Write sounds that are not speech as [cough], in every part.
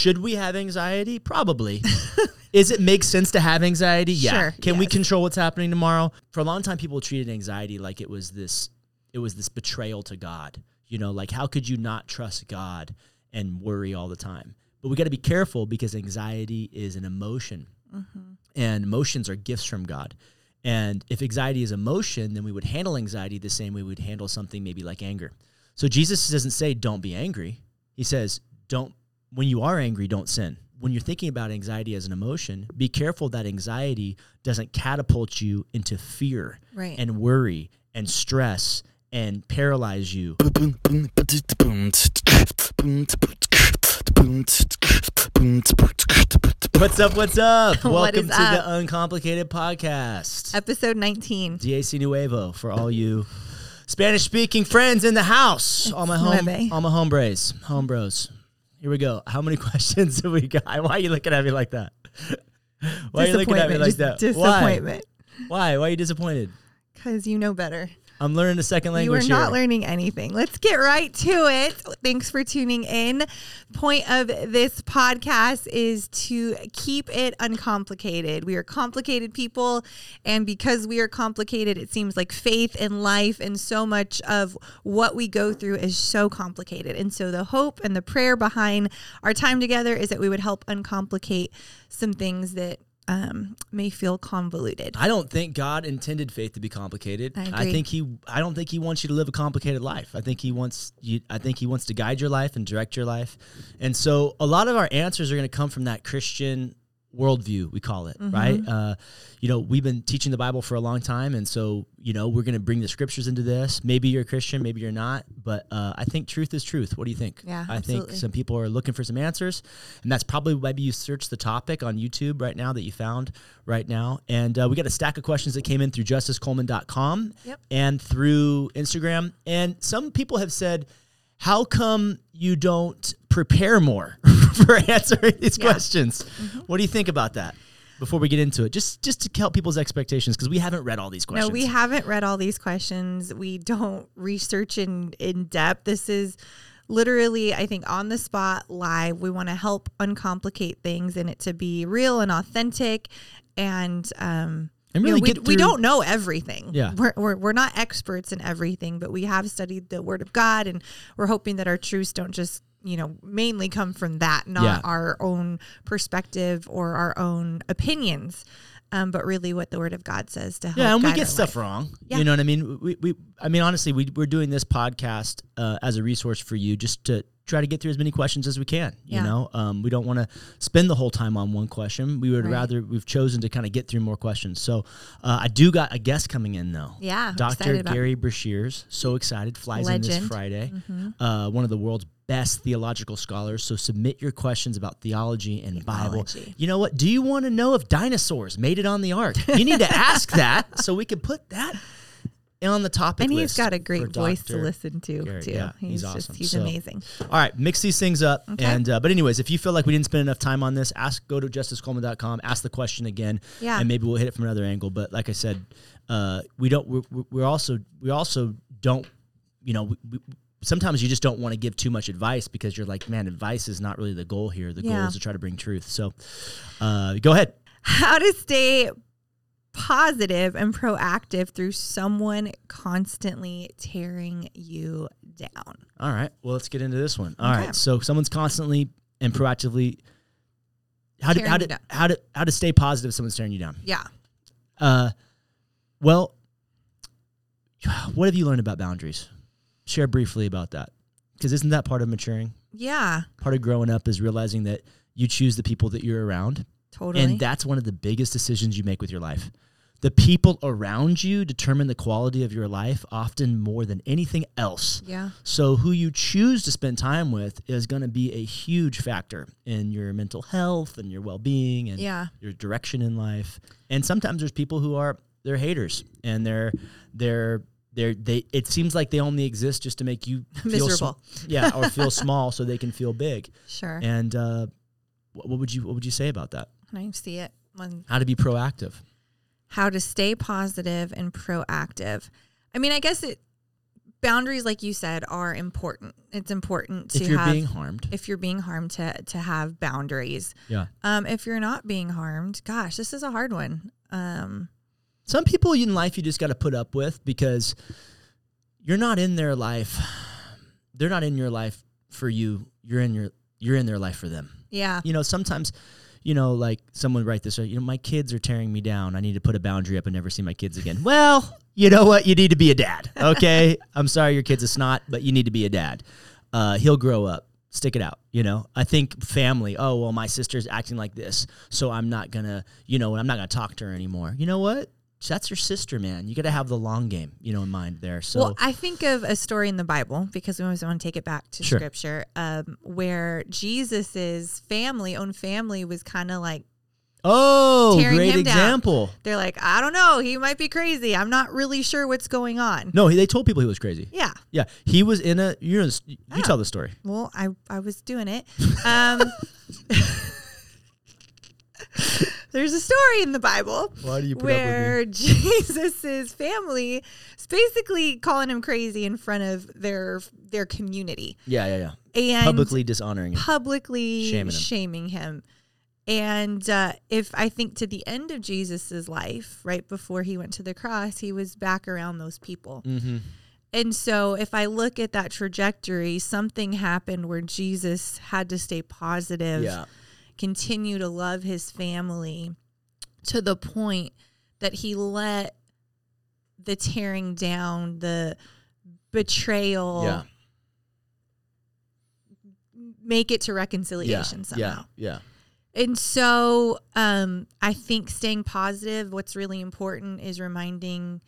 Should we have anxiety? Probably. [laughs] Is it make sense to have anxiety? Yeah. Sure, Can we control what's happening tomorrow? For a long time, people treated anxiety like it was this, it was this betrayal to God. You know, like how could you not trust God and worry all the time? But we got to be careful because anxiety is an emotion, mm-hmm. and emotions are gifts from God. And if anxiety is emotion, then we would handle anxiety the same way we'd handle something maybe like anger. So Jesus doesn't say don't be angry. He says don't when you are angry, don't sin. When you're thinking about anxiety as an emotion, be careful that anxiety doesn't catapult you into fear Right. and worry and stress and paralyze you. What's up? What's up? [laughs] Welcome is to up? the Uncomplicated Podcast. Episode 19. DAC Nuevo for all you Spanish speaking friends in the house. All my home, all my hombres, homebros. Here we go. How many [laughs] questions have we got? Why are you looking at me like that? Why are you looking at me like that? Disappointment. Why? Why? Why are you disappointed? Because you know better. I'm learning a second language. You are not here. learning anything. Let's get right to it. Thanks for tuning in. Point of this podcast is to keep it uncomplicated. We are complicated people, and because we are complicated, it seems like faith and life and so much of what we go through is so complicated. And so the hope and the prayer behind our time together is that we would help uncomplicate some things that um, may feel convoluted. I don't think God intended faith to be complicated. I agree. think he I don't think he wants you to live a complicated life. I think he wants you I think he wants to guide your life and direct your life. And so a lot of our answers are going to come from that Christian worldview, we call it, Mm-hmm. right? Uh, you know, we've been teaching the Bible for a long time, and so you know we're going to bring the scriptures into this. Maybe you're a Christian, maybe you're not, but uh, I think truth is truth. What do you think? Yeah, I absolutely. think some people are looking for some answers, and that's probably maybe you search the topic on YouTube right now that you found right now, and uh, we got a stack of questions that came in through justicecoleman.com Yep. and through Instagram, and some people have said. How come you don't prepare more [laughs] for answering these Yeah. questions? What do you think about that? Before we get into it, just just to help people's expectations, because we haven't read all these questions. No, we haven't read all these questions. We don't research in in depth. This is literally, I think, on the spot, live. We want to help uncomplicate things and it to be real and authentic. And um, And you know, we, get we don't know everything. Yeah. we're, we're we're not experts in everything, but we have studied the Word of God, and we're hoping that our truths don't just you know mainly come from that, not Yeah. our own perspective or our own opinions. Um, but really, what the Word of God says to help. yeah, and we get stuff life. wrong. Yeah. You know what I mean? We, we I mean, honestly, we we're doing this podcast uh, as a resource for you, just to try to get through as many questions as we can. You Yeah. know, um, we don't want to spend the whole time on one question. We would Right. rather we've chosen to kind of get through more questions. So, uh, I do got a guest coming in though. Yeah, Dr. Gary Breshears, so excited, flies in this Legend. Mm-hmm. Friday. Uh, one of the world's best theological scholars. So submit your questions about theology and Bible. You know what? Do you want to know if dinosaurs made it on the ark? You need to ask that [laughs] so we can put that on the topic And he's got a great voice to listen to Gary. too. Yeah, he's, he's just he's So- amazing. All right, mix these things up. Okay. And uh, but anyways, if you feel like we didn't spend enough time on this, ask go to justicecoleman.com, ask the question again, Yeah. and maybe we'll hit it from another angle. But like I said, uh, we don't. We're, we're- we're also we also don't. You know, we, we, sometimes you just don't want to give too much advice because you're like, man, advice is not really the goal here. The goal is to try to bring truth. So, uh, go ahead. How to stay positive and proactive through someone constantly tearing you down. All right. Well, let's get into this one. All right. Okay. So someone's constantly and proactively. How to how to how to how to stay positive? if Someone's tearing you down. Yeah. Uh, well, what have you learned about boundaries? Share briefly about that, because isn't that part of maturing? Yeah. Part of growing up is realizing that you choose the people that you're around, Totally. and that's one of the biggest decisions you make with your life. The people around you determine the quality of your life often more than anything else. yeah. So, who you choose to spend time with is going to be a huge factor in your mental health and your well being and Yeah. your direction in life. And sometimes there's people who are they're haters and they're they're they're they. It seems like they only exist just to make you [laughs] feel Miserable. sm- [laughs] yeah, or feel small so they can feel big. Sure. And uh, what, what would you what would you say about that? Can I see it? When How to be proactive? how to stay positive and proactive. I mean, I guess it boundaries, like you said, are important. It's important to if you're have being harmed. if you're being harmed to to have boundaries. Yeah. Um, if you're not being harmed, gosh, this is a hard one. Um, Some people in life you just got to put up with because you're not in their life. They're not in your life for you. You're in your you're in their life for them. yeah, You know, sometimes you know, like someone write this, you know, my kids are tearing me down. I need to put a boundary up and never see my kids again. [laughs] Well, you know what? You need to be a dad. Okay. [laughs] I'm sorry your kid's a snot, but you need to be a dad. Uh, he'll grow up. Stick it out. You know, I think family, oh, well, my sister's acting like this. So I'm not going to, you know, I'm not going to talk to her anymore. You know what? That's your sister, man. You got to have the long game, you know, in mind there. So, well, I think of a story in the Bible because we always want to take it back to Sure. scripture, um, where Jesus's family, own family, was kind of like oh, tearing great him down. example. they're like, I don't know, he might be crazy. I'm not really sure what's going on. No, he- they told people he was crazy. Yeah. Yeah. He was in a, you know, you Oh. tell the story. Well, I I was doing it. [laughs] Um, [laughs] there's a story in the Bible Why do you where [laughs] Jesus's family is basically calling him crazy in front of their their community Yeah, yeah, yeah. and Publicly dishonoring him. publicly Shaming shaming him. him. And uh, if I think to the end of Jesus's life, right before he went to the cross, he was back around those people. Mm-hmm. And so if I look at that trajectory, something happened where Jesus had to stay positive, Yeah. Continue to love his family to the point that he let the tearing down, the betrayal Yeah. make it to Yeah. reconciliation somehow. Yeah. Yeah. And so um, I think staying positive, what's really important is reminding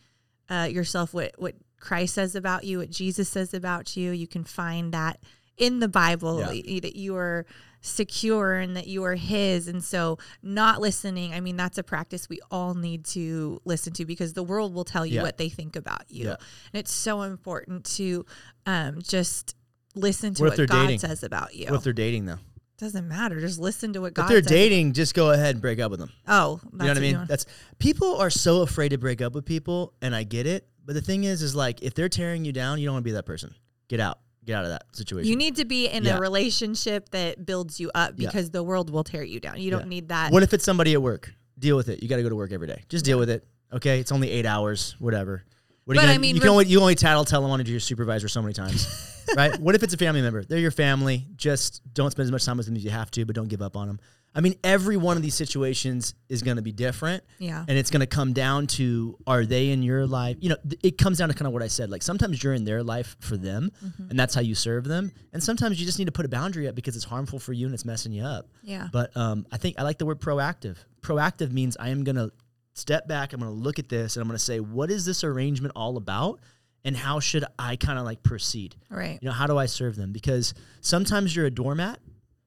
uh, yourself what, what Christ says about you, what Jesus says about you. You can find that in the Bible Yeah. that you are secure and that you are His. And so not listening, I mean, that's a practice we all need to listen to because the world will tell you Yeah. what they think about you. Yeah. And it's so important to um, just listen to What what, God dating? says about you. What if they're dating though? Doesn't matter. Just listen to what God if they're says. dating, just go ahead and break up with them. Oh, You know what I mean? That's people are so afraid to break up with people, and I get it. But the thing is, is like if they're tearing you down, you don't want to be that person. Get out. Get out of that situation. you need to be in Yeah. a relationship that builds you up Yeah. because the world will tear you down. You don't Yeah. need that. what if it's somebody at work? Deal with it. You got to go to work every day. Just deal with it. Okay, it's only eight hours. Whatever. What But you I gonna, mean, you can only you only tattle tell them on to your supervisor so many times, [laughs] right? What if it's a family member? They're your family. Just don't spend as much time with them as you have to, but don't give up on them. I mean, every one of these situations is going to be different. yeah. and it's going to come down to are they in your life you know th- it comes down to kind of what i said like sometimes you're in their life for them Mm-hmm. and that's how you serve them and sometimes you just need to put a boundary up because it's harmful for you and it's messing you up Yeah. but um, i think i like the word proactive proactive means i am going to step back i'm going to look at this and i'm going to say what is this arrangement all about and how should i kind of like proceed Right. you know how do i serve them because sometimes you're a doormat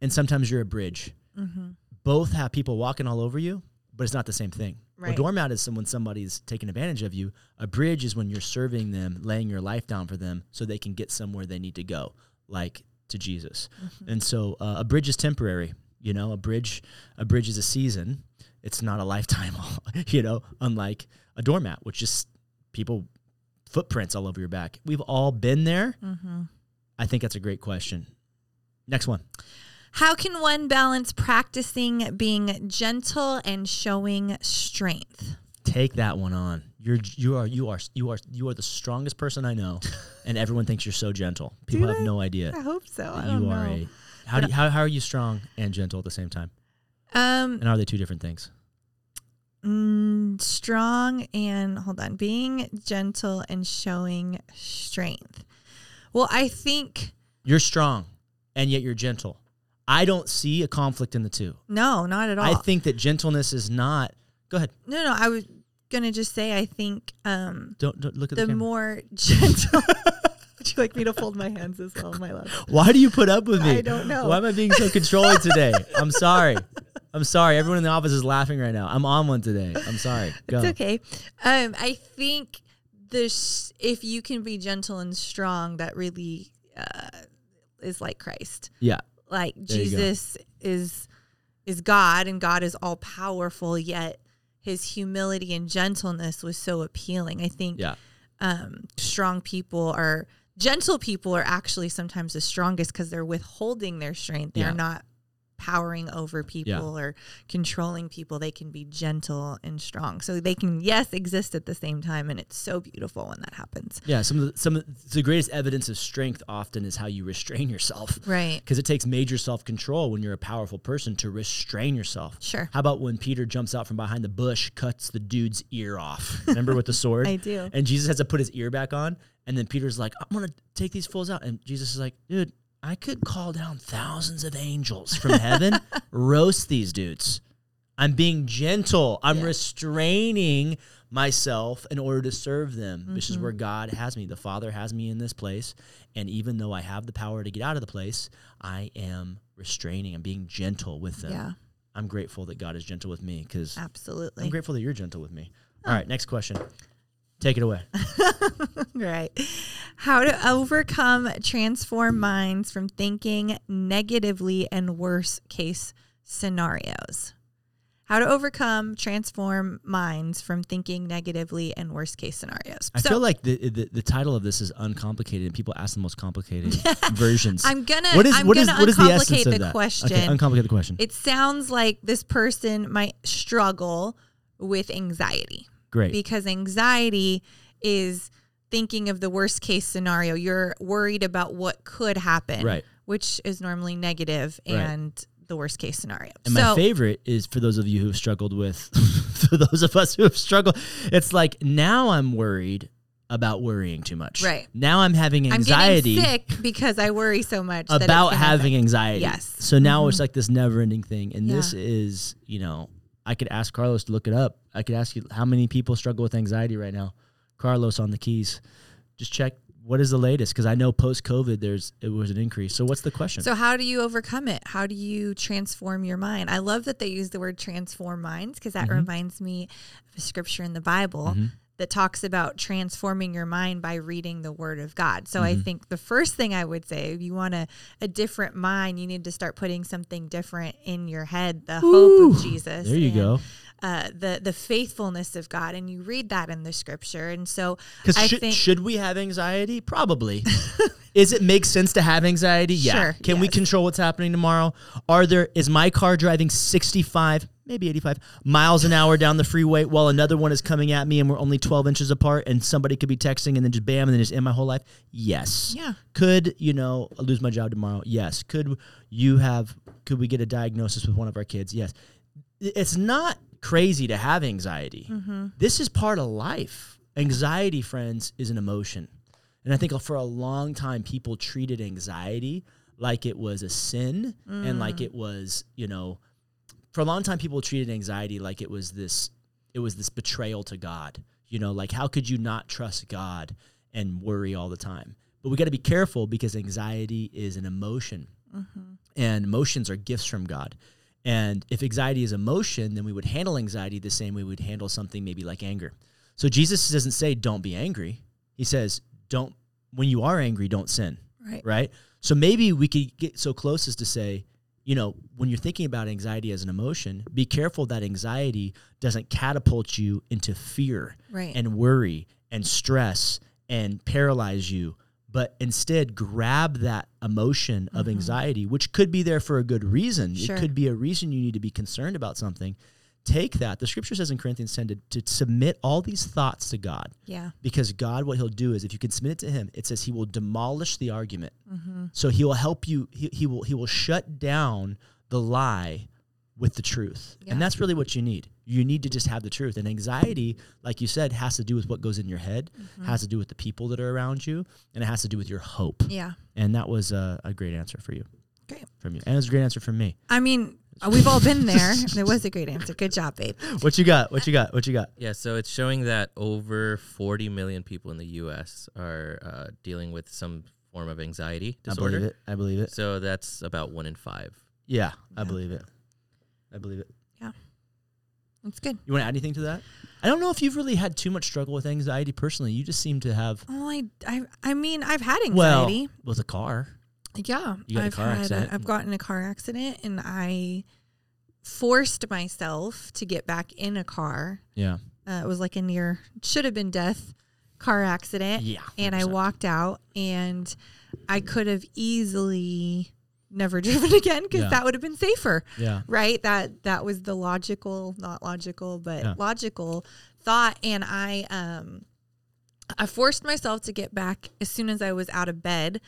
and sometimes you're a bridge Mm-hmm. both have people walking all over you, but it's not the same thing. A doormat is when somebody's taking advantage of you. A bridge is when you're serving them, laying your life down for them so they can get somewhere they need to go, like to Jesus. Mm-hmm. And so uh, a bridge is temporary. You know, a bridge, a bridge is a season. It's not a [laughs] lifetime. [laughs] you know, unlike a doormat, which just people footprints all over your back. We've all been there. Mm-hmm. I think that's a great question. Next one. How can one balance practicing being gentle and showing strength? Take that one on. You're you are you are you are you are the strongest person I know, [laughs] and everyone thinks you're so gentle. People have no idea I hope so. I you are know. a. How do you, how how are you strong and gentle at the same time? um, And are they two different things? mm, strong and hold on, being gentle and showing strength. Well, I think You're strong, and yet you're gentle. I don't see a conflict in the two. no, not at all. I think that gentleness is not. Go ahead. no, no. I was gonna just say I think um, Don't, don't look at the, the more [laughs] gentle. Would you like me to fold my hands as well, my love? Why do you put up with me? I don't know. Why am I being so controlling today? I'm sorry. I'm sorry. Everyone in the office is laughing right now. I'm on one today. I'm sorry. Go. It's okay. Um, I think this if you can be gentle and strong, that really uh, is like Christ. Yeah. Like go. Jesus is is God, and God is all powerful. Yet His humility and gentleness was so appealing. I think Yeah. um, strong people are gentle people are actually sometimes the strongest because they're withholding their strength. They're Yeah. not powering over people or controlling people. They can be gentle and strong. So they can, yes, exist at the same time. And it's so beautiful when that happens. Yeah, some of the, some of the greatest evidence of strength often is how you restrain yourself. Right. Because it takes major self control when you're a powerful person to restrain yourself. Sure. How about when Peter jumps out from behind the bush, cuts the dude's ear off? Remember with the [laughs] sword? I do. And Jesus has to put his ear back on. And then Peter's like, I'm going to take these fools out. And Jesus is like, dude, I could call down thousands of angels from heaven, [laughs] roast these dudes. I'm being gentle. I'm Yeah. restraining myself in order to serve them. This Mm-hmm. is where God has me. The Father has me in this place. And even though I have the power to get out of the place, I am restraining. I'm being gentle with them. Yeah, I'm grateful that God is gentle with me because absolutely. I'm grateful that you're gentle with me. All right, next question. Take it away. [laughs] right. How to overcome transform minds from thinking negatively and worst case scenarios. How to overcome transform minds from thinking negatively and worst case scenarios. I So, feel like the, the the title of this is uncomplicated, and people ask the most complicated [laughs] versions. I'm gonna what is I'm what is gonna what is the essence of the that? question. Okay, uncomplicate the question. it sounds like this person might struggle with anxiety. Great. because anxiety is thinking of the worst case scenario. You're worried about what could happen, Right. Which is normally negative Right. and the worst case scenario. And so, my favorite is for those of you who have struggled with, [laughs] for those of us who have struggled, it's like now I'm worried about worrying too much. Right. Now I'm having anxiety. I'm sick because I worry so much about having anxiety. Yes. So now Mhm. it's like this never ending thing. And this is, you know, I could ask Carlos to look it up. I could ask you how many people struggle with anxiety right now. Carlos on the keys. Just check what is the latest because I know post COVID there's it was an increase. So what's the question? So how do you overcome it? How do you transform your mind? I love that they use the word transform minds because that Mhm. reminds me of a scripture in the Bible Mhm. that talks about transforming your mind by reading the word of God. So I Mhm. think the first thing I would say, if you want a, a different mind, you need to start putting something different in your head, the hope of Jesus. there you go. Uh, the the faithfulness of God, and you read that in the scripture, and so Because I should, think- should we have anxiety? Probably. [laughs] is it make sense to have anxiety? Yeah. Sure, Can we control what's happening tomorrow? Are there is my car driving 65, maybe 85 miles an hour down the freeway while another one is coming at me and we're only 12 inches apart and somebody could be texting and then just bam and then just end my whole life? Yes. yeah, Could, you know, I lose my job tomorrow? Yes. Could you have could we get a diagnosis with one of our kids? Yes. It's not crazy to have anxiety. Mm-hmm. This is part of life. Anxiety, friends, is an emotion. And I think for a long time people treated anxiety like it was a sin and like it was, you know, for a long time people treated anxiety like it was this it was this betrayal to God. You know, like how could you not trust God and worry all the time? But we got to be careful because anxiety is an emotion. And emotions are gifts from God. And if anxiety is emotion, then we would handle anxiety the same way we would handle something maybe like anger. So Jesus doesn't say don't be angry. He says don't when you are angry, don't sin right, right? So maybe we could get so close as to say, you know, when you're thinking about anxiety as an emotion, be careful that anxiety doesn't catapult you into fear right, and worry and stress and paralyze you, but instead grab that emotion of anxiety, which could be there for a good reason. Mm-hmm. Sure. It could be a reason you need to be concerned about something. Take that. The scripture says in Corinthians 10 to, to submit all these thoughts to God yeah, because God, what He'll do is if you can submit it to Him, it says He will demolish the argument. mm-hmm. So He will help you. He, he will He will shut down the lie with the truth, Yeah. and that's really what you need. You need to just have the truth. And anxiety, like you said, has to do with what goes in your head, Mm-hmm. has to do with the people that are around you, and it has to do with your hope. yeah. And that was a, a great answer for you, Great. from you, and it was a great answer from me. I mean, we've all been there. [laughs] There was a great answer. Good job, babe. [laughs] What you got? What you got? What you got? Yeah, so it's showing that over 40 million people in the U.S. are uh, dealing with some form of anxiety disorder. I believe it. I believe it. So that's about one in five. Yeah, I believe it. I believe it. Yeah. That's good. You want to add anything to that? I don't know if you've really had too much struggle with anxiety personally. You just seem to have Well, I, I, I mean, I've had anxiety. well with a car. yeah, you got in a I've car had. accident. A, I've gotten a car accident, and I forced myself to get back in a car. Yeah. Uh, it was like a near, should have been death car accident. Yeah, And I walked out and I could have easily never [laughs] driven again because Yeah. that would have been safer. Yeah. Right? That that was the logical, not logical, but Yeah. logical thought. And I um I forced myself to get back as soon as I was out of bed,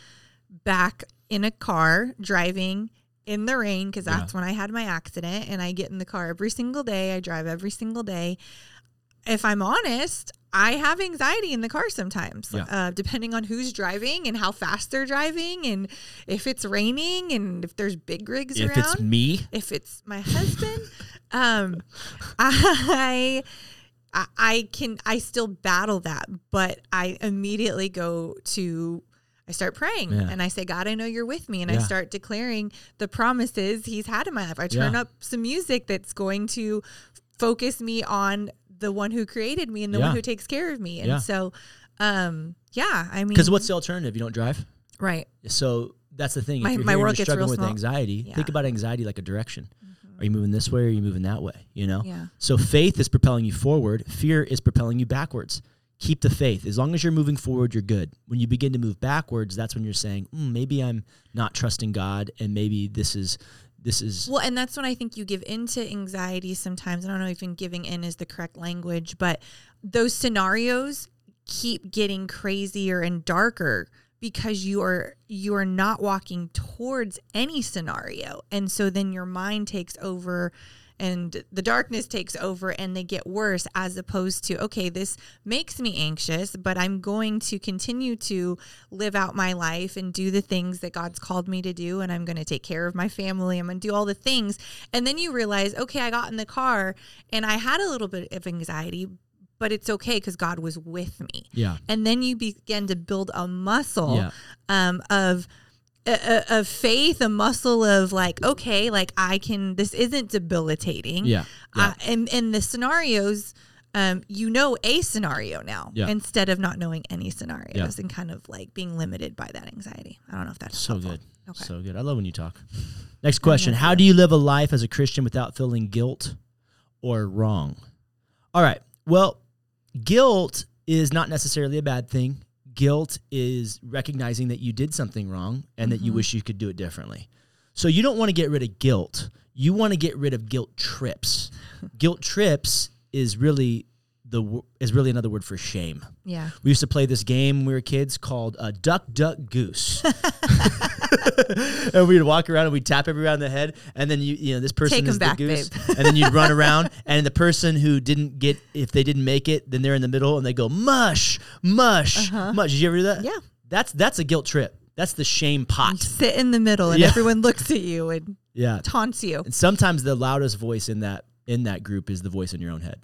back in a car driving in the rain because Yeah. that's when I had my accident. And I get in the car every single day. I drive every single day. If I'm honest, I have anxiety in the car sometimes, Yeah. uh, depending on who's driving and how fast they're driving, and if it's raining and if there's big rigs If around it's me, if it's my husband, um, [laughs] I, I, I can, I still battle that, but I immediately go to, I start praying Yeah. and I say, God, I know you're with me. And I start declaring the promises he's had in my life. I turn Yeah. up some music that's going to focus me on the one who created me and the Yeah. one who takes care of me. And Yeah. so, um, yeah, I mean, because what's the alternative? You don't drive. right. So that's the thing. My- if you're my world you're gets real struggling with small. anxiety, think Yeah. Mm-hmm. about anxiety like a direction. Are you moving this way or are you moving that way? You know? Yeah. So faith is propelling you forward, fear is propelling you backwards. Keep the faith. As long as you're moving forward, you're good. When you begin to move backwards, that's when you're saying, mm, maybe I'm not trusting God and maybe this is this is Well, and that's when I think you give into anxiety sometimes. I don't know if even giving in is the correct language, but those scenarios keep getting crazier and darker because you are you are not walking towards any scenario. And so then your mind takes over and the darkness takes over and they get worse as opposed to okay this makes me anxious but i'm going to continue to live out my life and do the things that god's called me to do and i'm going to take care of my family i'm going to do all the things and then you realize okay i got in the car and i had a little bit of anxiety but it's okay because god was with me yeah. and then you begin to build a muscle Yeah. um, of uh, of faith, a muscle of like, okay, like I can. This isn't debilitating. Yeah. Uh, and and the scenarios, um, you know a scenario now Yeah. instead of not knowing any scenarios and kind of like being limited by that anxiety. I don't know if that's So helpful. good. Okay. So good. I love when you talk. [laughs] Next question. How do you live a life as a Christian without feeling guilt or wrong? All right. Well, guilt is not necessarily a bad thing. Guilt is recognizing that you did something wrong and that you wish you could do it differently. So you don't want to get rid of guilt. You want to get rid of guilt trips. [laughs] guilt trips is really the is really another word for shame. Yeah. We used to play this game when we were kids called uh, Duck Duck Goose. [laughs] [laughs] [laughs] and we'd walk around and we'd tap everybody on the head, and then you you know this person Take is back, the goose, and then you'd run [laughs] around, and the person who didn't get if they didn't make it, then they're in the middle and they go mush mush mush. Did you ever do that? Uh-huh. Yeah. That's that's a guilt trip. That's the shame You pot. sit in the middle and Yeah. everyone looks at you and Yeah. taunts you. And sometimes the loudest voice in that in that group is the voice in your own head.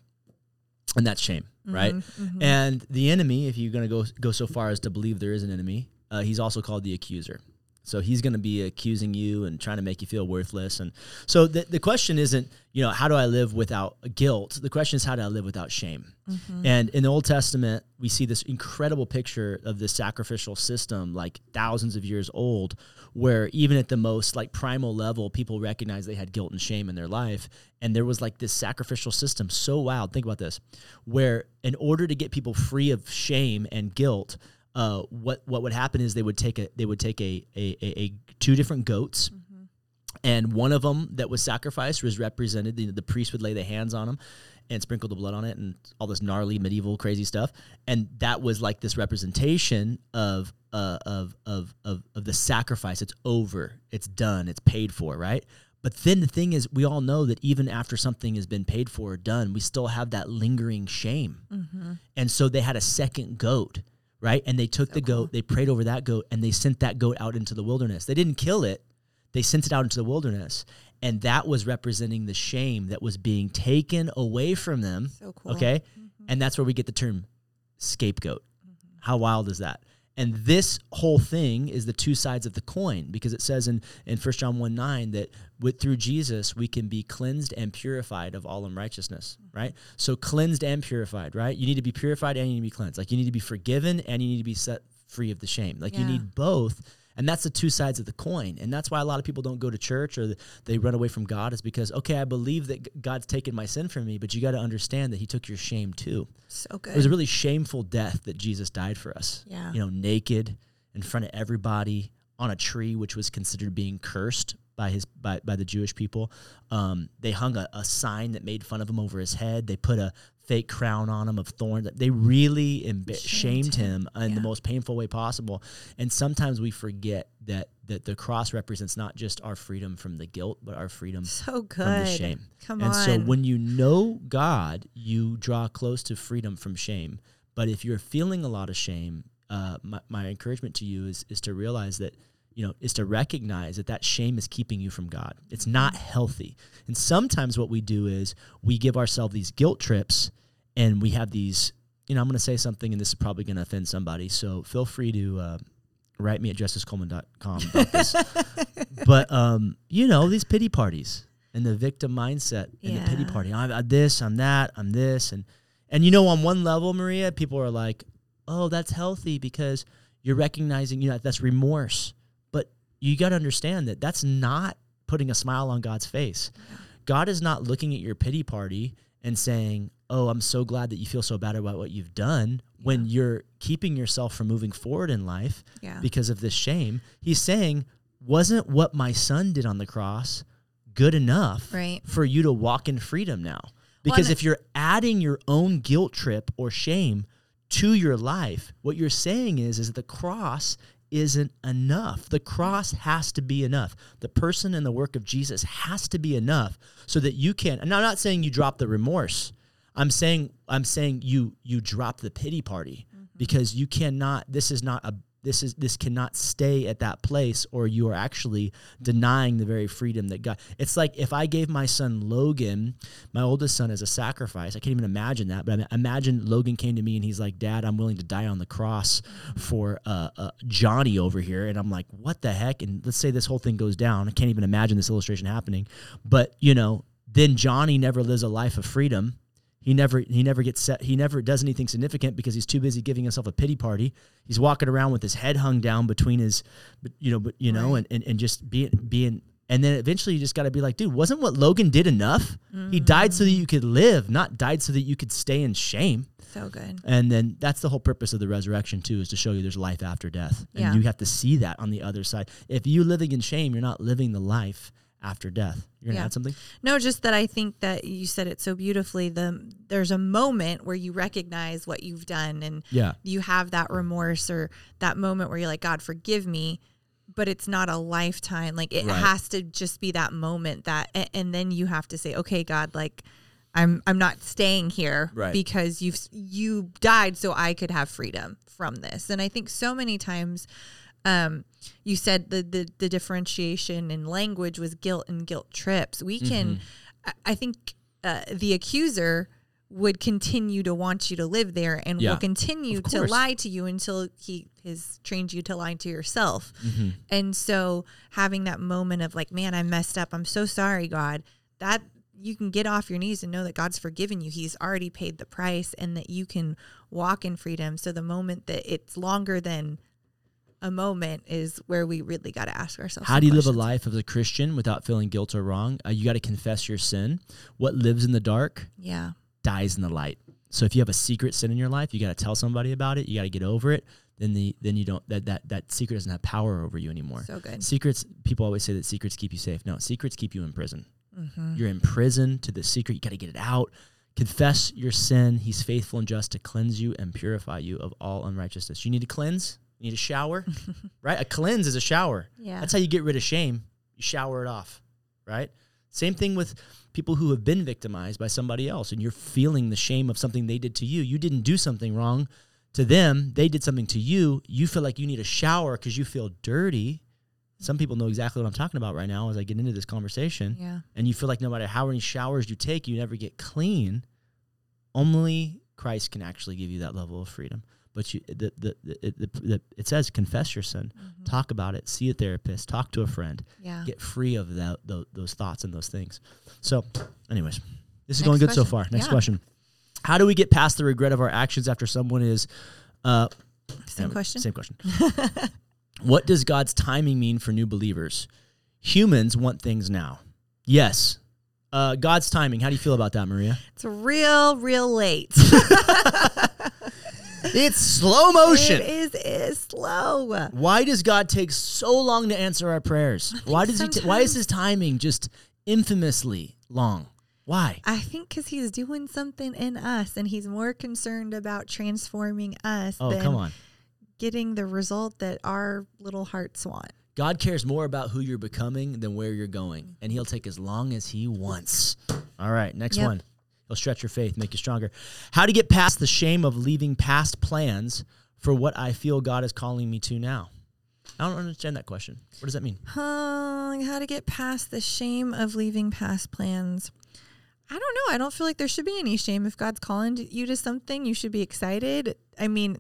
And that's shame, right? Mm-hmm, And the enemy, if you're going to go go so far as to believe there is an enemy, uh, he's also called the accuser. So he's going to be accusing you and trying to make you feel worthless. And so the, the question isn't, you know, how do I live without guilt? The question is, how do I live without shame? Mm-hmm. And in the Old Testament, we see this incredible picture of this sacrificial system, like thousands of years old, where even at the most like primal level, people recognized they had guilt and shame in their life. And there was like this sacrificial system so wild. Think about this, where in order to get people free of shame and guilt, uh, what what would happen is they would take a they would take a a, a, a two different goats, and one of them that was sacrificed was represented. The, the priest would lay the hands on them and sprinkle the blood on it, and all this gnarly medieval crazy stuff. And that was like this representation of uh, of of of of the sacrifice. It's over. It's done. It's paid for. Right. But then the thing is, we all know that even after something has been paid for or done, we still have that lingering shame. And so they had a second goat, right? And they took the goat, they prayed over that goat, and they sent that goat out into the wilderness. They didn't kill it, they sent it out into the wilderness. And that was representing the shame that was being taken away from them. So cool. Okay. Mm-hmm. And that's where we get the term scapegoat. Mm-hmm. How wild is that? And this whole thing is the two sides of the coin because it says in, in 1 John 1 9 that with, through Jesus we can be cleansed and purified of all unrighteousness, right? So cleansed and purified, right? You need to be purified and you need to be cleansed. Like you need to be forgiven and you need to be set free of the shame. Like you need both. And that's the two sides of the coin. And that's why a lot of people don't go to church or they run away from God is because, okay, I believe that God's taken my sin from me, but you got to understand that He took your shame too. So good. It was a really shameful death that Jesus died for us. Yeah. You know, naked in front of everybody on a tree, which was considered being cursed by his by, by the Jewish people. Um, they hung a, a sign that made fun of him over his head. They put a fake crown on him of thorns. They really Shamed shamed him in Yeah. the most painful way possible. And sometimes we forget that that the cross represents not just our freedom from the guilt, but our freedom so good. from the shame. Come on. and on. so when you know God, you draw close to freedom from shame. But if you're feeling a lot of shame, uh, my, my encouragement to you is is to realize that you know is to recognize that that shame is keeping you from God. It's not healthy. And sometimes what we do is we give ourselves these guilt trips, and we have these. You know, I'm going to say something, and this is probably going to offend somebody. So feel free to uh, write me at justicecoleman.com about this. [laughs] but um, you know, these pity parties and the victim mindset and the pity party. I'm, I'm this, I'm that, I'm this, and and you know, on one level, Maria, people are like, "Oh, that's healthy because you're recognizing, you know, that's remorse." You got to understand that that's not putting a smile on God's face. God is not looking at your pity party and saying, "Oh, I'm so glad that you feel so bad about what you've done." When you're keeping yourself from moving forward in life, yeah. because of this shame. He's saying, wasn't what my son did on the cross good enough Right. for you to walk in freedom now? Because and- if you're adding your own guilt trip or shame to your life, what you're saying is is the cross isn't enough. The cross has to be enough. The person and the work of Jesus has to be enough so that you can and I'm not saying you drop the remorse. I'm saying I'm saying you you drop the pity party mm-hmm. because you cannot this is not a this is this cannot stay at that place or you are actually denying the very freedom that God it's like if I gave my son Logan my oldest son as a sacrifice I can't even imagine that but I imagine Logan came to me and he's like dad I'm willing to die on the cross for uh, uh, Johnny over here. And I'm like what the heck? And let's say this whole thing goes down. I can't even imagine this illustration happening. But you know then Johnny never lives a life of freedom he never he never gets set he never does anything significant because he's too busy giving himself a pity party. He's walking around with his head hung down between his you know, but you know, Right. and, and, and just being being and then eventually you just gotta be like, dude, wasn't what Logan did enough? He died so that mm. you could live, not died so that you could stay in shame. so good. And then that's the whole purpose of the resurrection too, is to show you there's life after death. And Yeah. you have to see that on the other side. If you living in shame, you're not living the life after death. You're gonna Yeah. add something? No, just that I think that you said it so beautifully. The there's a moment where you recognize what you've done and Yeah. you have that remorse or that moment where you're like, God, forgive me. But it's not a lifetime. Like it Right. has to just be that moment that, and then you have to say, okay, God, like I'm, I'm not staying here Right. because you've, you died so I could have freedom from this. And I think so many times, um, you said the, the the differentiation in language was guilt and guilt trips. We can, Mm-hmm. I, think, uh, the accuser would continue to want you to live there and Yeah, will continue to lie to you until he has trained you to lie to yourself. Mm-hmm. And so having that moment of like, man, I messed up. I'm so sorry, God. That you can get off your knees and know that God's forgiven you. He's already paid the price and that you can walk in freedom. So the moment that it's longer than a moment is where we really got to ask ourselves. How do you live a life as a Christian without feeling guilt or wrong? Uh, you got to confess your sin. What lives in the dark Yeah. dies in the light. So if you have a secret sin in your life, you got to tell somebody about it. You got to get over it. Then the then you don't that that that secret doesn't have power over you anymore. So good. Secrets. People always say that secrets keep you safe. No, secrets keep you in prison. Mm-hmm. You're in prison to the secret. You got to get it out. Confess your sin. He's faithful and just to cleanse you and purify you of all unrighteousness. You need to cleanse. You need a shower, [laughs] right? A cleanse is a shower. Yeah. That's how you get rid of shame. You shower it off, right? Same thing with people who have been victimized by somebody else and you're feeling the shame of something they did to you. You didn't do something wrong to them, they did something to you. You feel like you need a shower because you feel dirty. Some people know exactly what I'm talking about right now as I get into this conversation. yeah. And you feel like no matter how many showers you take, you never get clean. Only Christ can actually give you that level of freedom. But you, the, the, the, the, the, it says confess your sin, Mm-hmm. talk about it, see a therapist, talk to a friend, Yeah. get free of that, those, those thoughts and those things. So, anyways, this is Next going good so far. Next Yeah. question. How do we get past the regret of our actions after someone is, uh, Same yeah, question. Same question. [laughs] What does God's timing mean for new believers? Humans want things now. Yes. Uh, God's timing. How do you feel about that, Maria? It's real, real late. [laughs] [laughs] It's slow motion. It is, is slow. Why does God take so long to answer our prayers? Why does he? T- why is his timing just infamously long? Why? I think because he's doing something in us and he's more concerned about transforming us Oh, than come on. getting the result that our little hearts want. God cares more about who you're becoming than where you're going, and He'll take as long as He wants. All right, next Yep. one. He'll stretch your faith, make you stronger. How to get past the shame of leaving past plans for what I feel God is calling me to now? I don't understand that question. What does that mean? Uh, how to get past the shame of leaving past plans. I don't know. I don't feel like there should be any shame. If God's calling you to something, you should be excited. I mean,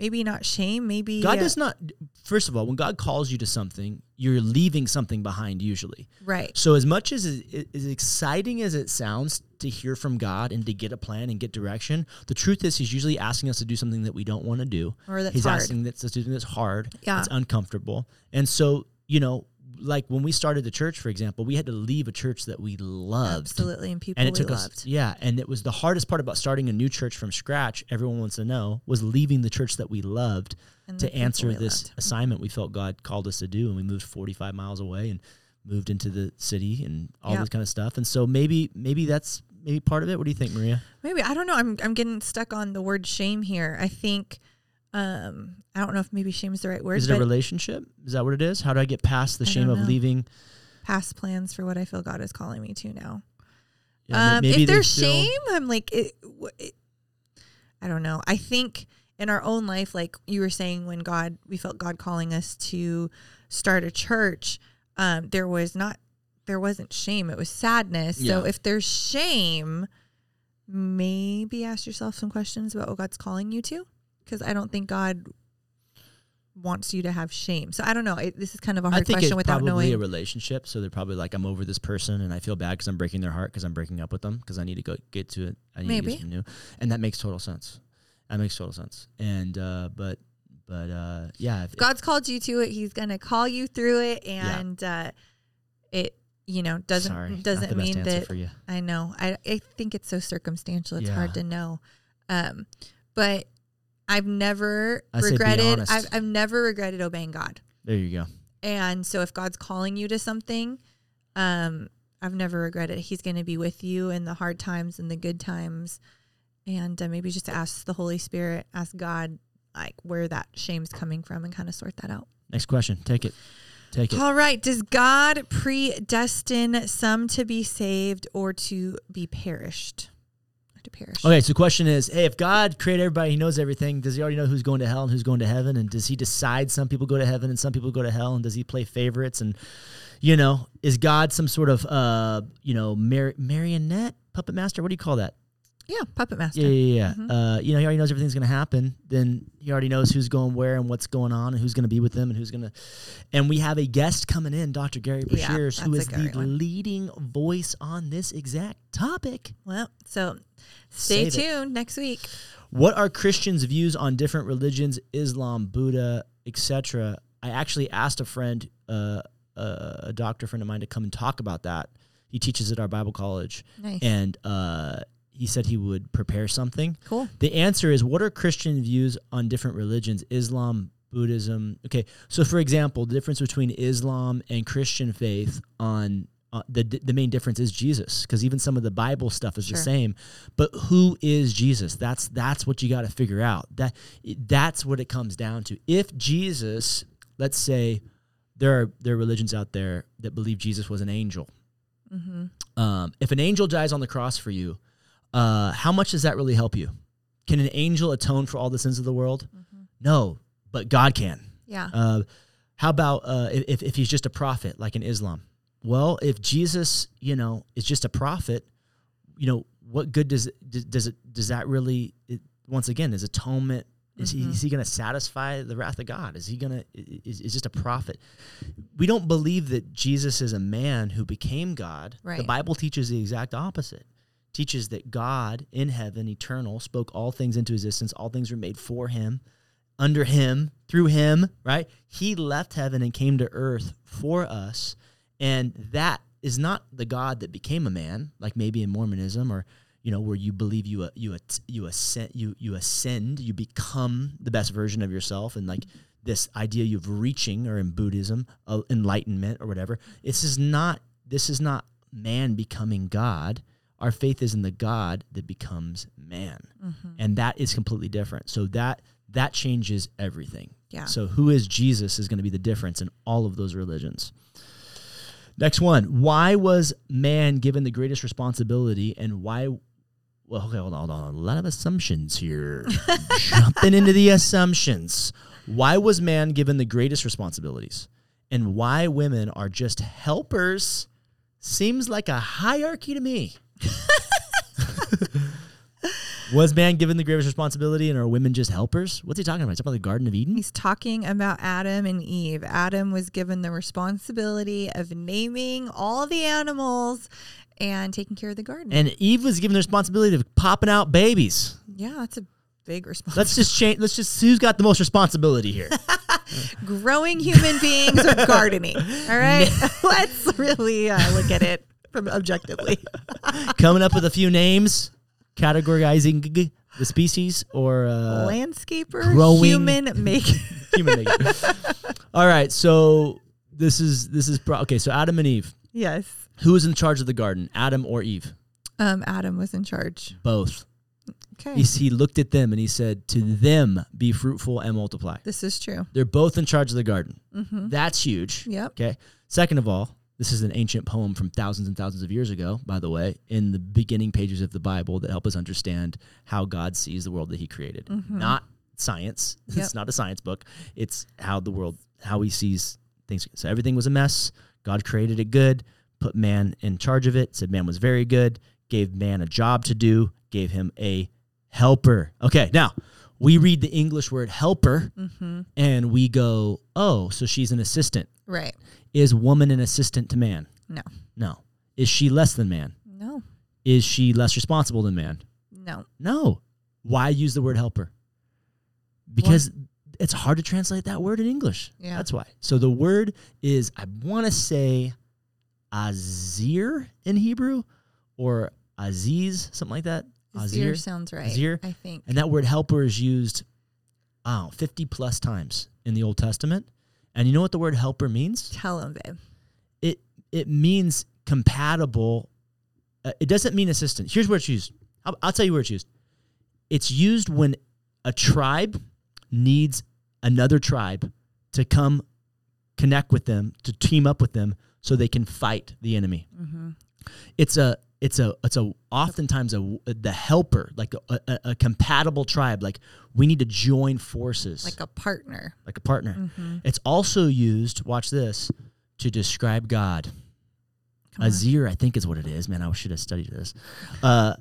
maybe not shame. Maybe God uh, does not. First of all, when God calls you to something, you're leaving something behind usually. right. So as much as it, as exciting as it sounds to hear from God and to get a plan and get direction, the truth is He's usually asking us to do something that we don't want to do. Or that's He's hard. asking to something that's hard. Yeah. it's uncomfortable. And so you know, like when we started the church, for example, we had to leave a church that we loved. Absolutely, and people And it we took loved. us, yeah. And it was the hardest part about starting a new church from scratch. Everyone wants to know was leaving the church that we loved And to answer this loved. Mm-hmm. assignment we felt God called us to do. And we moved 45 miles away and moved into the city and all Yeah. this kind of stuff. And so maybe, maybe that's maybe part of it. What do you think, Maria? Maybe I don't know. I'm I'm getting stuck on the word shame here. I think um I don't know if maybe shame is the right word, Is it a relationship? Is that what it is? How do I get past the I shame of leaving? past plans for what I feel God is calling me to now. Yeah, um, if there's shame, I'm like, it, it, I don't know. I think in our own life, like you were saying, when God, we felt God calling us to start a church, um, there was not, there wasn't shame. It was sadness. So if there's shame, maybe ask yourself some questions about what God's calling you to, because I don't think God wants you to have shame. So I don't know. It, this is kind of a hard think question it's without probably knowing. a relationship. So they're probably like, I'm over this person and I feel bad because I'm breaking their heart because I'm breaking up with them because I need to go get to it. I need to Maybe. get something new. And that makes total sense. That makes total sense. And, uh, but, but, uh, yeah. If, God's called you to it. He's going to call you through it, and uh, it you know doesn't sorry, doesn't mean that. I know. I I think it's so circumstantial. It's Yeah. hard to know. Um, but I've never I say be regretted. I've I've never regretted obeying God. There you go. And so if God's calling you to something, um, I've never regretted. He's going to be with you in the hard times and the good times. And uh, maybe just ask the Holy Spirit, ask God, like where that shame's coming from, and kind of sort that out. Next question. Take it. Take it. All right. Does God predestine some to be saved or to be perished? To perish. Okay, so the question is, hey, if God created everybody, He knows everything. Does He already know who's going to hell and who's going to heaven? And does He decide some people go to heaven and some people go to hell? And does He play favorites? And you know, is God some sort of uh, you know, mar- marionette puppet master? What do you call that? Yeah, puppet master. Yeah, yeah, yeah. Mhm. Uh, you know, He already knows everything's going to happen. Then He already knows who's going where and what's going on and who's going to be with them and who's going to. And we have a guest coming in, Dr. Gary Yeah, Breshears, who that's the one. leading voice on this exact topic. Well, so stay Save it. tuned next week. What are Christians' views on different religions, Islam, Buddha, etc.? I actually asked a friend, uh, uh, a doctor friend of mine, to come and talk about that. He teaches at our Bible college, Nice. and uh, he said he would prepare something. cool. The answer is what are Christian views on different religions, Islam, Buddhism? Okay, so for example, the difference between Islam and Christian faith on uh, the the main difference is Jesus, because even some of the Bible stuff is Sure. the same. But who is Jesus? That's that's what you got to figure out. That that's what it comes down to. If Jesus, let's say, there are there are religions out there that believe Jesus was an angel. Mm-hmm. Um, if an angel dies on the cross for you, uh, how much does that really help you? Can an angel atone for all the sins of the world? Mm-hmm. No, but God can. Yeah. Uh, how about uh, if, if he's just a prophet, like in Islam? Well, if Jesus, you know, is just a prophet, you know, what good does does it does that really? It, once again, is atonement? Is he, Mhm. is he going to satisfy the wrath of God? Is he going to is, is just a prophet? We don't believe that Jesus is a man who became God. The Bible teaches the exact opposite. Teaches that God in heaven, eternal, spoke all things into existence. All things were made for him under him, through him, right? He left heaven and came to earth for us. And that is not the God that became a man, like maybe in Mormonism or you know where you believe you uh, you you ascend you you ascend, you become the best version of yourself and like this idea of reaching or in Buddhism, uh, enlightenment or whatever. This is not this is not man becoming God. Our faith is in the God that becomes man mm-hmm. and that is completely different. So that that changes everything. Yeah. So who is Jesus is going to be the difference in all of those religions. Next one. Why was man given the greatest responsibility and why well, okay, hold on, hold on. A lot of assumptions here. [laughs] Jumping into the assumptions. Why was man given the greatest responsibilities? And why women are just helpers seems like a hierarchy to me. [laughs] was man given the greatest responsibility and are women just helpers? What's he talking about? He's talking about the Garden of Eden? He's talking about Adam and Eve. Adam was given the responsibility of naming all the animals and taking care of the garden. And Eve was given the responsibility of popping out babies. yeah, that's a big responsibility. Let's just change. Let's just who's got the most responsibility here. [laughs] Growing human beings or gardening. All right, [laughs] let's really uh, look at it from objectively. [laughs] Coming up with a few names, categorizing the species or uh, Landscaper, growing- human maker. [laughs] human. All right, so this is this is pro- okay. So Adam and Eve. yes, Who was in charge of the garden, Adam or Eve? um, Adam was in charge. Both. Okay, He, he looked at them and he said, "To them be fruitful and multiply." this is true. They're both in charge of the garden. Mm-hmm. That's huge. Yep. Okay. Second of all, this is an ancient poem from thousands and thousands of years ago, by the way, in the beginning pages of the Bible that help us understand how God sees the world that He created. Not science. [laughs] Mm-hmm. Yep. It's not a science book. It's how the world, how He sees things. So everything was a mess. God created it good, put man in charge of it, said man was very good, gave man a job to do, gave him a helper. Okay, now we read the English word helper Mm-hmm. and we go, oh, so she's an assistant. Right. Is woman an assistant to man? No. No. Is she less than man? No. Is she less responsible than man? No. No. Why use the word helper? Because it's hard to translate that word in English. Yeah. That's why. So the word is, I want to say Azir in Hebrew or Aziz, something like that. Azir sounds right. Azir. I think. And that word helper is used, oh, 50 plus times in the Old Testament. And you know what the word helper means? Tell him, babe. It it means compatible. Uh, it doesn't mean assistant. Here's where it's used. I'll, I'll tell you where it's used. It's used when a tribe needs another tribe to come connect with them, to team up with them so they can fight the enemy. Mm-hmm. It's a it's a it's a oftentimes a the helper like a, a, a compatible tribe like we need to join forces Like a partner. like a partner Mm-hmm. it's also used watch this to describe god Come on. azir i think is what it is man i should have studied this uh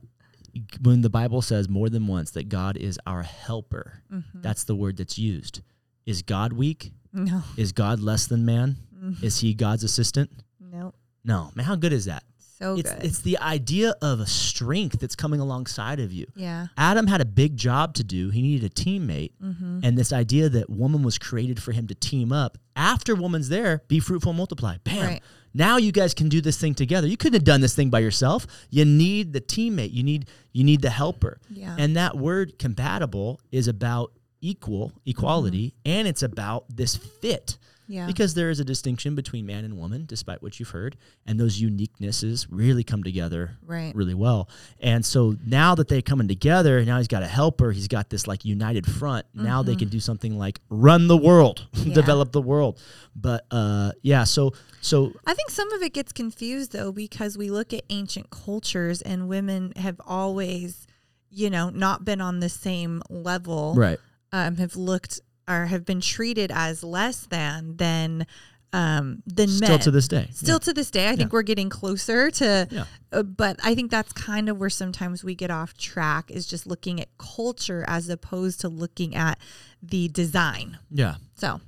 when the bible says more than once that god is our helper Mhm. that's the word that's used is god weak No. is god less than man Mhm. is he god's assistant No. no man how good is that So it's good. it's the idea of a strength that's coming alongside of you yeah. Adam had a big job to do. He needed a teammate. Mm-hmm. And this idea that woman was created for him to team up. After woman's there, be fruitful and multiply. Bam. Right. Now you guys can do this thing together. You couldn't have done this thing by yourself. You need the teammate. You need you need the helper. Yeah. And that word compatible is about equal, equality, and it's about this fit. Yeah. Because there is a distinction between man and woman, despite what you've heard, and those uniquenesses really come together right. really well. And so now that they're coming together, now he's got a helper. He's got this like united front. Now they can do something like run the world, [laughs] Yeah. develop the world. But uh, yeah, so so I think some of it gets confused though because we look at ancient cultures and women have always, you know, not been on the same level. right, Um, have looked or have been treated as less than than um than still men. to this day, Still to this day, I think we're getting closer to. Yeah. Uh, but I think that's kind of where sometimes we get off track is just looking at culture as opposed to looking at the design. yeah, So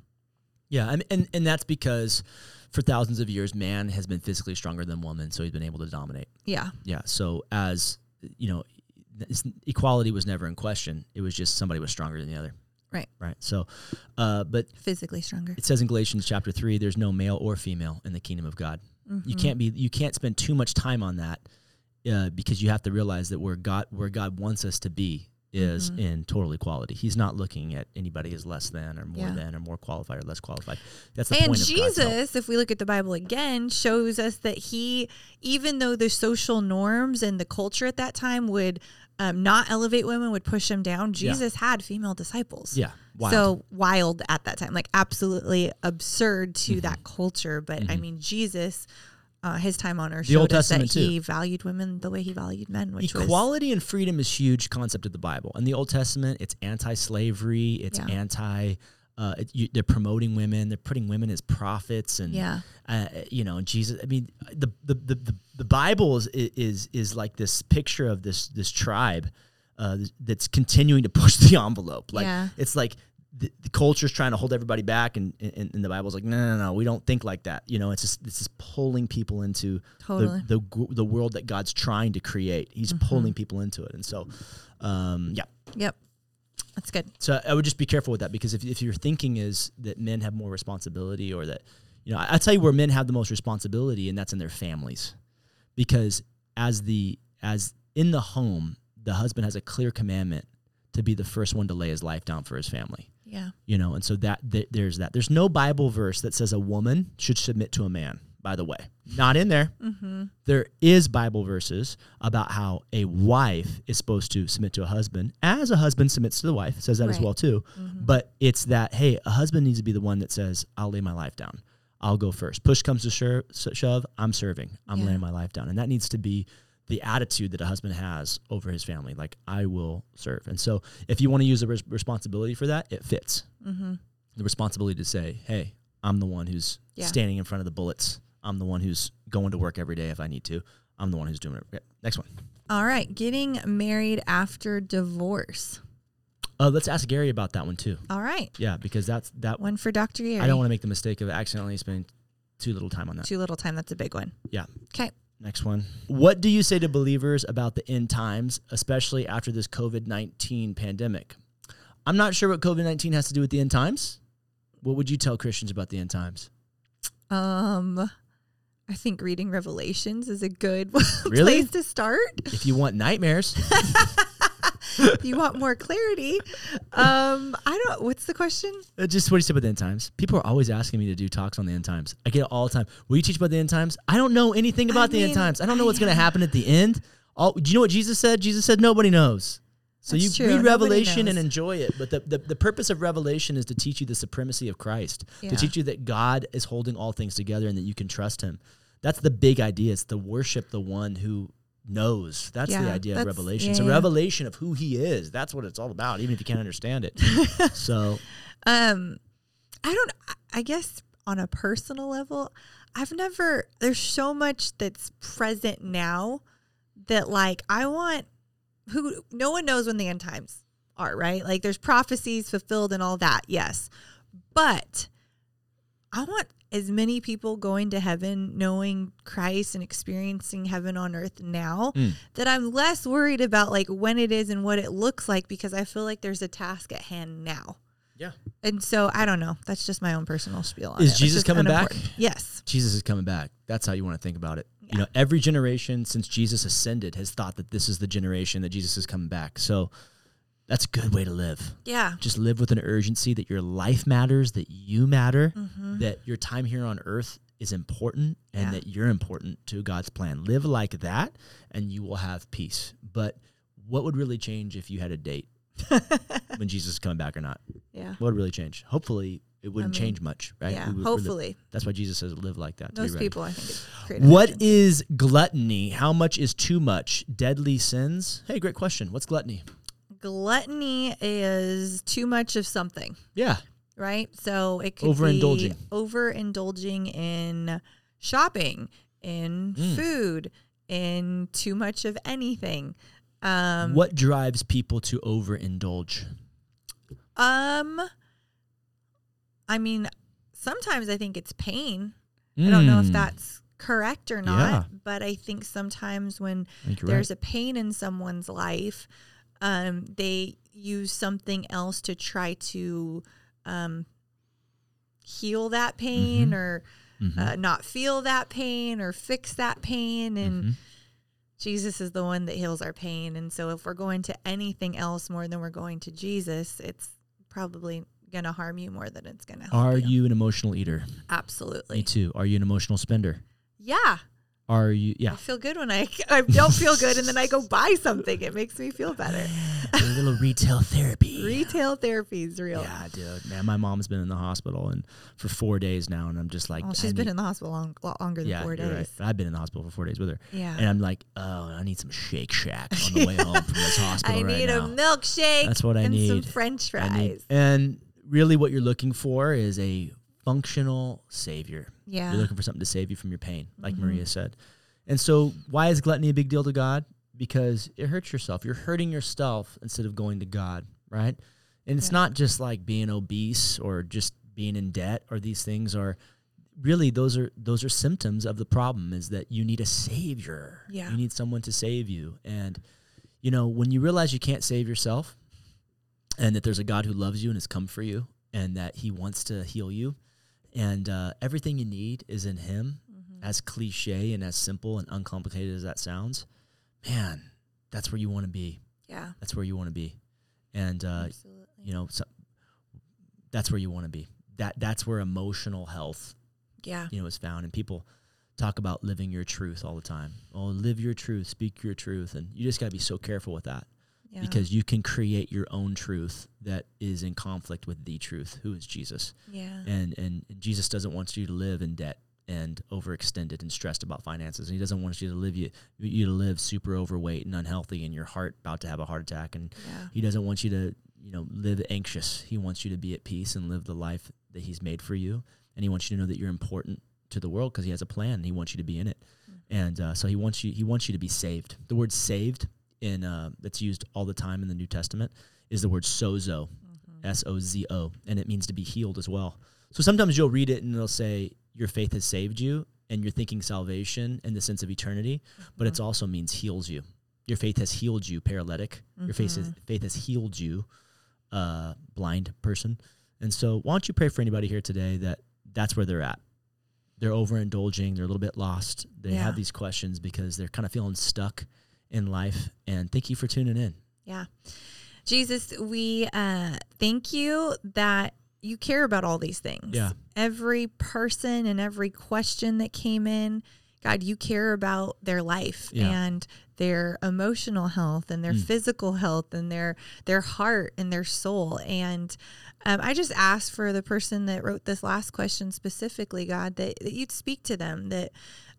yeah, and, and and that's because for thousands of years, man has been physically stronger than woman, so he's been able to dominate. yeah, Yeah, so as you know, equality was never in question. It was just somebody was stronger than the other. Right. Right. So, uh, but Physically stronger. it says in Galatians chapter three, there's no male or female in the kingdom of God. Mm-hmm. You can't be, you can't spend too much time on that, uh, because you have to realize that where God, where God wants us to be is Mhm. in total equality. He's not looking at anybody as less than or more Yeah. than or more qualified or less qualified. That's the And point of Jesus, if we look at the Bible again, shows us that he, even though the social norms and the culture at that time would um, not elevate women, would push them down, Yeah. Jesus had female disciples. Yeah. Wild. So wild at that time, like absolutely absurd to Mm-hmm. that culture. But I mean, Jesus, uh, his time on earth The Old showed us that Testament, he valued women the way he valued men, which was equality and freedom is huge concept of the Bible. In the Old Testament, it's anti-slavery. It's Yeah. anti. Uh, it, you, they're promoting women. They're putting women as prophets, and Yeah. uh, you know, Jesus. I mean, the the the, the, the Bible is, is is like this picture of this this tribe uh, that's continuing to push [laughs] the envelope. Like Yeah. it's like the, the is trying to hold everybody back, and, and, and the Bible's like, no, no, no, we don't think like that. You know, it's just it's just pulling people into Totally. the, the the world that God's trying to create. He's Mm-hmm. pulling people into it, and so, um, yeah. Yep. That's good. So I would just be careful with that because if if your thinking is that men have more responsibility, or that you know, I, I tell you where men have the most responsibility, and that's in their families, because as the as in the home, the husband has a clear commandment to be the first one to lay his life down for his family Yeah. you know and so that th- there's that there's no bible verse that says a woman should submit to a man by the way. Not in there. Mm-hmm. there is bible verses about how a wife is supposed to submit to a husband as a husband submits to the wife. It says that as well too. But it's that hey a husband needs to be the one that says i'll lay my life down. I'll go first. Push comes to sho- shove i'm serving. I'm Yeah. laying my life down. And that needs to be the attitude that a husband has over his family like i will serve. And so if you want to use a res- responsibility for that it fits. Mm-hmm. the responsibility to say, "Hey, I'm the one who's Yeah. standing in front of the bullets. I'm the one who's going to work every day if I need to. I'm the one who's doing it." Okay, next one. All right. Getting married after divorce. Uh, let's ask Gary about that one too. All right. Yeah, because that's that. One for Dr. Gary. I don't want to make the mistake of accidentally spending too little time on that. Too little time. That's a big one. Yeah. Okay. Next one. What do you say to believers about the end times, especially after this COVID 19 pandemic? I'm not sure what COVID 19 has to do with the end times. What would you tell Christians about the end times? Um, I think reading Revelations is a good [laughs] Really? place to start. If you want nightmares, [laughs] if you want more clarity, um, I don't. What's the question? Uh, just what do you say about the end times? People are always asking me to do talks on the end times. I get it all the time. Will you teach about the end times? I don't know anything about the end times. I don't know what's going [laughs] to happen at the end. All, do you know what Jesus said? Jesus said nobody knows. So That's you true. read Revelation and enjoy it. But the, the, the purpose of Revelation is to teach you the supremacy of Christ, Yeah. to teach you that God is holding all things together and that you can trust him. That's the big idea. It's to worship the one who knows. That's the Yeah, idea of Revelation. yeah, it's a revelation of who he is. That's what it's all about, even if you can't understand it. [laughs] so Um, I don't. I guess on a personal level, I've never. There's so much that's present now that like I want. Who no one knows when the end times are right. Like there's prophecies fulfilled and all that. Yes, but I want as many people going to heaven knowing Christ and experiencing heaven on earth now Mm. that I'm less worried about like when it is and what it looks like because I feel like there's a task at hand now. yeah. And so I don't know. That's just my own personal spiel on Is it. Jesus coming back? Yes. Jesus is coming back. That's how you want to think about it. You know, every generation since Jesus ascended has thought that this is the generation that Jesus is coming back. So that's a good way to live. Yeah. Just live with an urgency that your life matters, that you matter, Mm-hmm. that your time here on earth is important, and Yeah. that you're important to God's plan. Live like that, and you will have peace. But what would really change if you had a date [laughs] when Jesus is coming back or not? Yeah. What would really change? Hopefully, it wouldn't mean, change much, right? Yeah. We would- we're Hopefully. that's why Jesus says, "Live like that." Those people, I think, What is gluttony? How much is too much? Deadly sins? Hey, great question. What's gluttony? Gluttony is too much of something, Yeah. right? So it could Overindulging. be overindulging in shopping, in Mm. food, in too much of anything. Um, what drives people to overindulge? Um, I mean, sometimes I think it's pain. I don't know if Mm, that's correct or not, Yeah. but I think sometimes when I think there's right. a pain in someone's life, um, they use something else to try to um, heal that pain Mhm. or Mhm. uh, not feel that pain or fix that pain. And Mhm. Jesus is the one that heals our pain. And so if we're going to anything else more than we're going to Jesus, it's probably going to harm you more than it's going to help Are you. you an emotional eater? Absolutely. Me too. Are you an emotional spender? Yeah. Are you? Yeah. I feel good when I, I don't feel good and then I go buy something. It makes me feel better. a little retail therapy. [laughs] Retail therapy is real. Yeah, dude. Man, my mom's been in the hospital and for four days now, and I'm just like, Well, I she's been need- in the hospital long, lot longer than yeah, 4 days. right. I've been in the hospital for four days with her, Yeah. and I'm like, oh, I need some Shake Shack on the way home from this [laughs] hospital I right need now. a milkshake. That's what I and some need. French fries. need- and really, what you're looking for is a functional savior. yeah. You're looking for something to save you from your pain, like Mhm. Maria said. And so, why is gluttony a big deal to God? Because it hurts yourself. You're hurting yourself instead of going to God, right? And it's Yeah. not just like being obese or just being in debt or these things are really those are those are symptoms of the problem is that you need a savior. Yeah. You need someone to save you. And you know, when you realize you can't save yourself and that there's a God who loves you and has come for you and that he wants to heal you and uh, everything you need is in him Mhm. as cliche and as simple and uncomplicated as that sounds, man, that's where you want to be. Yeah. That's where you want to be. And uh, you know, so that's where you want to be. That that's where emotional health, yeah. you know, is found. And people talk about living your truth all the time. Oh, live your truth, speak your truth, and you just got to be so careful with that Yeah. because you can create your own truth that is in conflict with the truth, who is Jesus. yeah. And and Jesus doesn't want you to live in debt and overextended and stressed about finances. And he doesn't want you to live you you to live super overweight and unhealthy and your heart about to have a heart attack. And yeah. he doesn't want you to, you know, live anxious. He wants you to be at peace and live the life that he's made for you. And he wants you to know that you're important to the world because he has a plan and he wants you to be in it. And uh, so he wants you he wants you to be saved. The word saved in uh, that's used all the time in the New Testament is the word sozo. Mhm. S O Z O, and it means to be healed as well. So sometimes you'll read it and it'll say, Your faith has saved you, and you're thinking salvation in the sense of eternity, but Mm-hmm. it also means heals you. Your faith has healed you, paralytic. Your faith has, Mhm. faith has healed you, uh, blind person. And so, why don't you pray for anybody here today that that's where they're at? They're overindulging, they're a little bit lost. They Yeah. have these questions because they're kind of feeling stuck in life. And thank you for tuning in. Yeah. Jesus, we uh, thank you that you care about all these things. Yeah. Every person and every question that came in, God, you care about their life Yeah. and their emotional health and their Mm. physical health and their their heart and their soul. And um, I just ask for the person that wrote this last question specifically, God, that, that you'd speak to them, that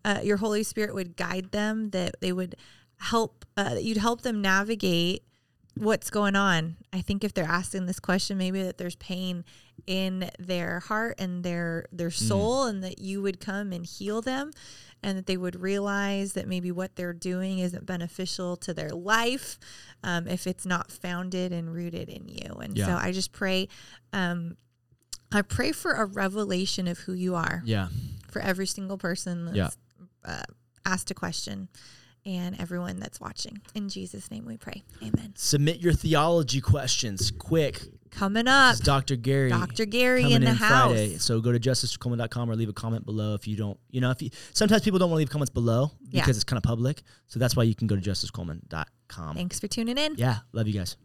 uh, your Holy Spirit would guide them, that they would help, uh, you'd help them navigate what's going on. I think if they're asking this question, maybe that there's pain in their heart and their their soul, and that you would come and heal them, and that they would realize that maybe what they're doing isn't beneficial to their life um, if it's not founded and rooted in you. And so I just pray. Um, I pray for a revelation of who you are Yeah. for every single person that's Yeah. uh, asked a question and everyone that's watching. In Jesus' name we pray. Amen. Submit your theology questions quick. Coming up, Dr. Gary. Dr. Gary coming in the in house. Friday. So go to justicecoleman.com or leave a comment below if you don't, you know, if you sometimes people don't want to leave comments below because Yeah. it's kind of public. So that's why you can go to justicecoleman.com. Thanks for tuning in. Yeah, love you guys.